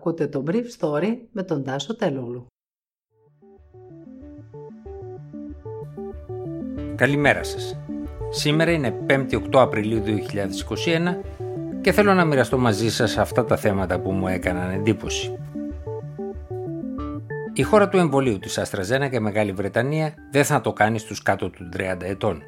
Ακούτε το Brief Story με τον Τάσο Τελούλου. Καλημέρα σας. Σήμερα είναι 5η 8 Απριλίου 2021 και θέλω να μοιραστώ μαζί σας αυτά τα θέματα που μου έκαναν εντύπωση. Η χώρα του εμβολίου της Αστραζένα και Μεγάλη Βρετανία δεν θα το κάνει στους κάτω του 30 ετών.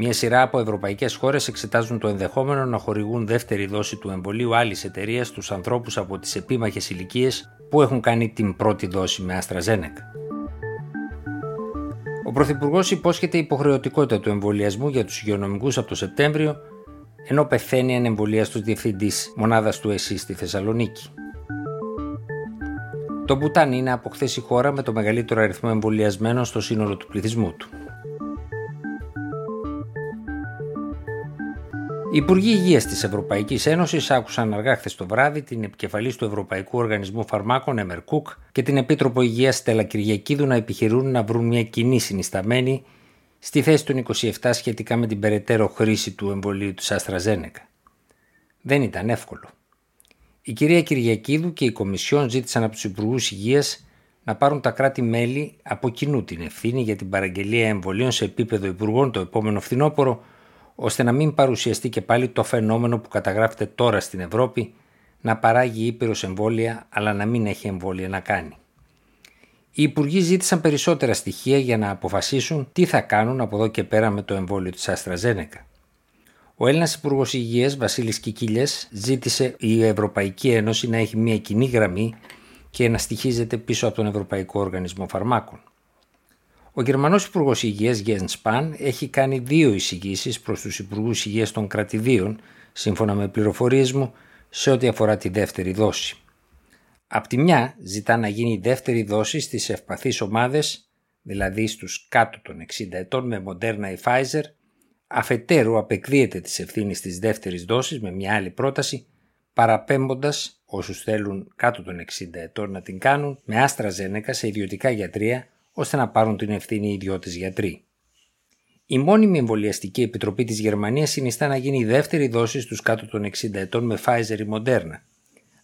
Μια σειρά από ευρωπαϊκές χώρες εξετάζουν το ενδεχόμενο να χορηγούν δεύτερη δόση του εμβολίου άλλης εταιρείας στους ανθρώπους από τις επίμαχες ηλικίες που έχουν κάνει την πρώτη δόση με AstraZeneca. Ο Πρωθυπουργός υπόσχεται υποχρεωτικότητα του εμβολιασμού για τους υγειονομικούς από το Σεπτέμβριο, ενώ πεθαίνει ανεμβολίαστο διευθυντής μονάδας του ΕΣΥ στη Θεσσαλονίκη. Το Μπουτάν είναι από χθες η χώρα με το μεγαλύτερο αριθμό εμβολιασμένων στο σύνολο του πληθυσμού του. Οι Υπουργοί Υγείας της Ευρωπαϊκής Ένωσης άκουσαν αργά χθες το βράδυ την επικεφαλής του Ευρωπαϊκού Οργανισμού Φαρμάκων, Εμερ Κούκ, και την Επίτροπο Υγείας Στέλλα Κυριακίδου να επιχειρούν να βρουν μια κοινή συνισταμένη στη θέση των 27 σχετικά με την περαιτέρω χρήση του εμβολίου του Αστραζένεκα. Δεν ήταν εύκολο. Η κυρία Κυριακίδου και η Κομισιόν ζήτησαν από τους Υπουργούς Υγείας να πάρουν τα κράτη-μέλη από κοινού την ευθύνη για την παραγγελία εμβολίων σε επίπεδο Υπουργών το επόμενο φθινόπωρο ώστε να μην παρουσιαστεί και πάλι το φαινόμενο που καταγράφεται τώρα στην Ευρώπη να παράγει ήπειρος εμβόλια αλλά να μην έχει εμβόλια να κάνει. Οι Υπουργοί ζήτησαν περισσότερα στοιχεία για να αποφασίσουν τι θα κάνουν από εδώ και πέρα με το εμβόλιο της Αστραζένεκα. Ο Έλληνας Υπουργός Υγείας Βασίλης Κικίλιας ζήτησε η Ευρωπαϊκή Ένωση να έχει μια κοινή γραμμή και να στοιχίζεται πίσω από τον Ευρωπαϊκό Οργανισμό Φαρμάκων. Ο Γερμανός Υπουργός Υγείας Γιέν Σπαν έχει κάνει δύο εισηγήσεις προς τους Υπουργούς Υγείας των κρατηδίων, σύμφωνα με πληροφορίες μου, σε ό,τι αφορά τη δεύτερη δόση. Απ' τη μια ζητά να γίνει η δεύτερη δόση στις ευπαθείς ομάδες, δηλαδή στους κάτω των 60 ετών με Moderna ή Pfizer, αφετέρου απεκδίεται τις ευθύνης της δεύτερης δόσης με μια άλλη πρόταση, παραπέμποντας όσους θέλουν κάτω των 60 ετών να την κάνουν με άστρα ζένεκα σε ιδιωτικά γιατρία ώστε να πάρουν την ευθύνη οι ιδιώτες γιατροί. Η μόνιμη εμβολιαστική επιτροπή της Γερμανίας συνιστά να γίνει η δεύτερη δόση στους κάτω των 60 ετών με Pfizer ή Moderna,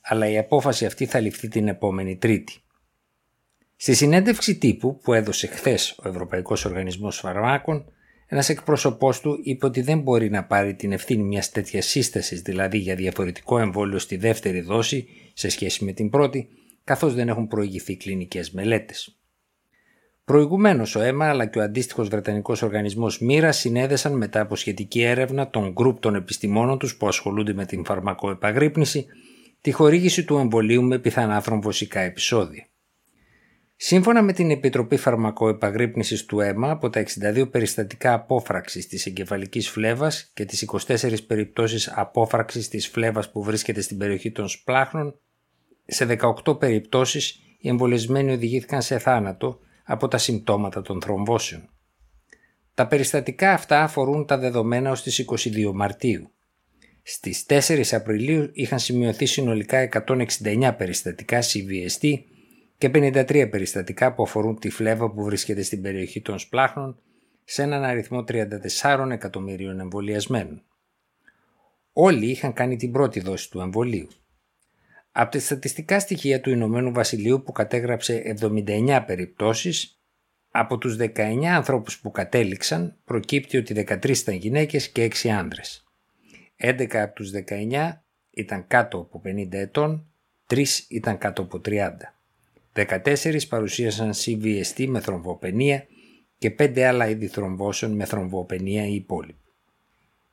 αλλά η απόφαση αυτή θα ληφθεί την επόμενη Τρίτη. Στη συνέντευξη τύπου που έδωσε χθες ο Ευρωπαϊκός Οργανισμός Φαρμάκων, ένας εκπρόσωπός του είπε ότι δεν μπορεί να πάρει την ευθύνη μιας τέτοιας σύστασης, δηλαδή για διαφορετικό εμβόλιο στη δεύτερη δόση σε σχέση με την πρώτη, καθώς δεν έχουν προηγηθεί κλινικές μελέτες. Προηγουμένως ο αίμα αλλά και ο αντίστοιχος Βρετανικός Οργανισμός Μοίρα συνέδεσαν μετά από σχετική έρευνα των γκρουπ των επιστημόνων τους που ασχολούνται με την φαρμακοεπαγρύπνηση τη χορήγηση του εμβολίου με πιθανά θρομβωσικά επεισόδια. Σύμφωνα με την Επιτροπή Φαρμακοεπαγρύπνησης του αίμα, από τα 62 περιστατικά απόφραξης της εγκεφαλικής φλέβας και τις 24 περιπτώσεις απόφραξης της φλέβας που βρίσκεται στην περιοχή των σπλάχνων, σε 18 περιπτώσεις οι εμβολισμένοι οδηγήθηκαν σε θάνατο από τα συμπτώματα των θρομβώσεων. Τα περιστατικά αυτά αφορούν τα δεδομένα ως τις 22 Μαρτίου. Στις 4 Απριλίου είχαν σημειωθεί συνολικά 169 περιστατικά CVST και 53 περιστατικά που αφορούν τη φλέβα που βρίσκεται στην περιοχή των σπλάχνων σε έναν αριθμό 34 εκατομμυρίων εμβολιασμένων. Όλοι είχαν κάνει την πρώτη δόση του εμβολίου. Από τα στατιστικά στοιχεία του Ηνωμένου Βασιλείου που κατέγραψε 79 περιπτώσεις, από τους 19 ανθρώπους που κατέληξαν προκύπτει ότι 13 ήταν γυναίκες και 6 άνδρες. 11 από τους 19 ήταν κάτω από 50 ετών, 3 ήταν κάτω από 30. 14 παρουσίασαν CVST με θρομβοπενία και 5 άλλα είδη θρομβώσεων με θρομβοπενία ή υπόλοιπη.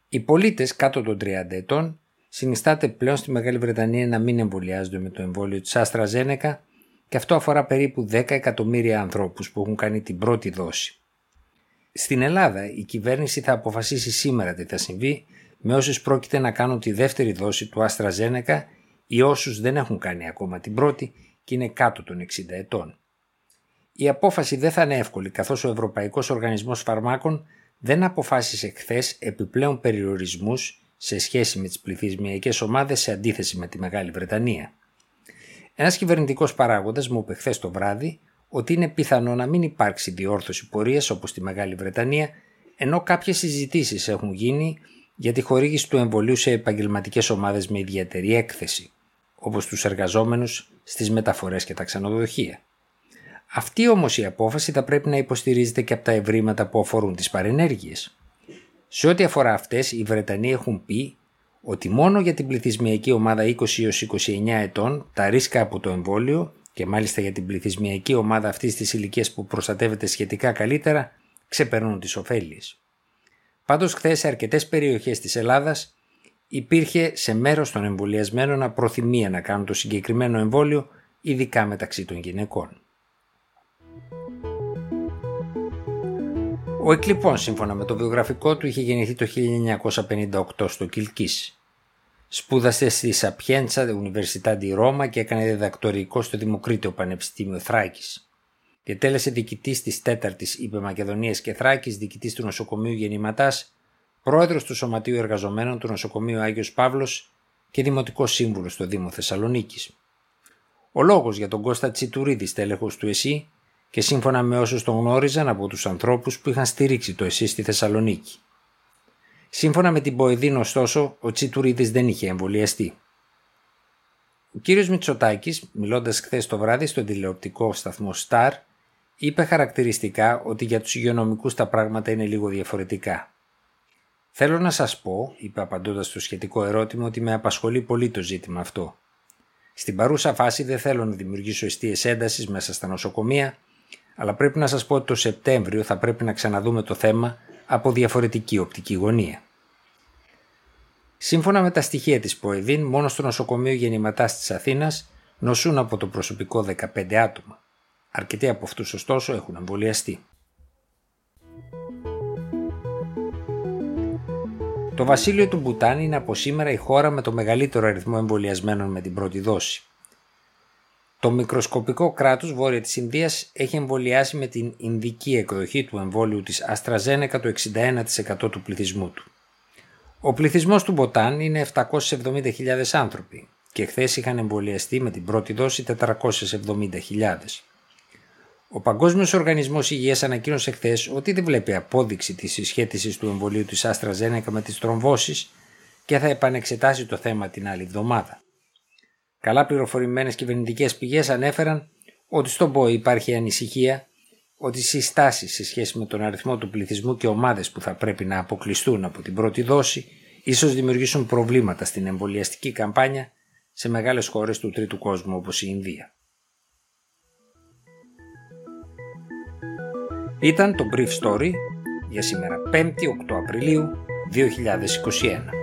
Οι πολίτες κάτω των 30 ετών συνιστάται πλέον στη Μεγάλη Βρετανία να μην εμβολιάζονται με το εμβόλιο της Άστρα Ζένεκα και αυτό αφορά περίπου 10 εκατομμύρια ανθρώπους που έχουν κάνει την πρώτη δόση. Στην Ελλάδα η κυβέρνηση θα αποφασίσει σήμερα τι θα συμβεί με όσους πρόκειται να κάνουν τη δεύτερη δόση του Άστρα Ζένεκα ή όσους δεν έχουν κάνει ακόμα την πρώτη και είναι κάτω των 60 ετών. Η απόφαση δεν θα είναι εύκολη καθώς ο Ευρωπαϊκός Οργανισμός Φαρμάκων δεν αποφάσισε χθες επιπλέον περιορισμούς σε σχέση με τις πληθυσμιακές ομάδες σε αντίθεση με τη Μεγάλη Βρετανία. Ένας κυβερνητικός παράγοντας μου είπε χθες το βράδυ ότι είναι πιθανό να μην υπάρξει διόρθωση πορείας όπως στη Μεγάλη Βρετανία ενώ κάποιες συζητήσεις έχουν γίνει για τη χορήγηση του εμβολίου σε επαγγελματικές ομάδες με ιδιαίτερη έκθεση. όπως τους εργαζόμενους στις μεταφορές και τα ξενοδοχεία. Αυτή όμως η απόφαση θα πρέπει να υποστηρίζεται και από τα ευρήματα που αφορούν τις παρενέργειες. Σε ό,τι αφορά αυτές, οι Βρετανοί έχουν πει ότι μόνο για την πληθυσμιακή ομάδα 20 29 ετών τα ρίσκα από το εμβόλιο και μάλιστα για την πληθυσμιακή ομάδα αυτής της ηλικίας που προστατεύεται σχετικά καλύτερα ξεπερνούν τις ωφέλειες. Πάντως, χθες σε αρκετές περιοχές της Ελλάδας υπήρχε σε μέρος των εμβολιασμένων απροθυμία να κάνουν το συγκεκριμένο εμβόλιο, ειδικά μεταξύ των γυναικών. Ο Εκλειπών σύμφωνα με το βιογραφικό του είχε γεννηθεί το 1958 στο Κιλκής. Σπούδασε στη Σαπιέντσα Università di Ρώμα και έκανε διδακτορικό στο Δημοκρίτιο Πανεπιστήμιο Θράκης. Και τέλεσε διοικητής της 4η Υπεμακεδονία και Θράκης, διοικητής του νοσοκομείου Γεννηματά, πρόεδρος του Σωματείου Εργαζομένων του νοσοκομείου Άγιος Παύλος και δημοτικός σύμβουλος στο Δήμο Θεσσαλονίκης. Ο λόγος για τον Κώστα Τσιτουρίδη, τέλεχο του ΕΣΥ, και σύμφωνα με όσους τον γνώριζαν από τους ανθρώπους που είχαν στηρίξει το ΕΣΥ στη Θεσσαλονίκη. Σύμφωνα με την Ποεδίν, ωστόσο, ο Τσιτουρίδης δεν είχε εμβολιαστεί. Ο κύριος Μητσοτάκης, μιλώντας χθες το βράδυ στο τηλεοπτικό σταθμό Star, είπε χαρακτηριστικά ότι για τους υγειονομικούς τα πράγματα είναι λίγο διαφορετικά. Θέλω να σας πω, είπε απαντώντας στο σχετικό ερώτημα, ότι με απασχολεί πολύ το ζήτημα αυτό. Στην παρούσα φάση δεν θέλω να δημιουργήσω αιστείες έντασης μέσα στα νοσοκομεία, αλλά πρέπει να σας πω ότι το Σεπτέμβριο θα πρέπει να ξαναδούμε το θέμα από διαφορετική οπτική γωνία. Σύμφωνα με τα στοιχεία της ΠΟΕΔΗΝ, μόνο στο νοσοκομείο γεννηματάς της Αθήνας νοσούν από το προσωπικό 15 άτομα. Αρκετοί από αυτούς ωστόσο έχουν εμβολιαστεί. Το βασίλειο του Μπουτάν είναι από σήμερα η χώρα με το μεγαλύτερο αριθμό εμβολιασμένων με την πρώτη δόση. Το μικροσκοπικό κράτος βόρεια της Ινδίας έχει εμβολιάσει με την Ινδική εκδοχή του εμβόλιου της Αστραζένεκα το 61% του πληθυσμού του. Ο πληθυσμός του Μποτάν είναι 770.000 άνθρωποι και χθες είχαν εμβολιαστεί με την πρώτη δόση 470.000. Ο Παγκόσμιος Οργανισμός Υγείας ανακοίνωσε χθες ότι δεν βλέπει απόδειξη της συσχέτισης του εμβολίου της Άστρα Ζένεκα με τις τρομβώσεις και θα επανεξετάσει το θέμα την άλλη εβδομάδα. Καλά πληροφορημένες κυβερνητικές πηγές ανέφεραν ότι στον ΠΟΗ υπάρχει ανησυχία ότι οι συστάσεις σε σχέση με τον αριθμό του πληθυσμού και ομάδες που θα πρέπει να αποκλειστούν από την πρώτη δόση ίσως δημιουργήσουν προβλήματα στην εμβολιαστική καμπάνια σε μεγάλες χώρες του τρίτου κόσμου όπως η Ινδία. Ήταν το Brief Story για σήμερα 5η 8 Απριλίου 2021.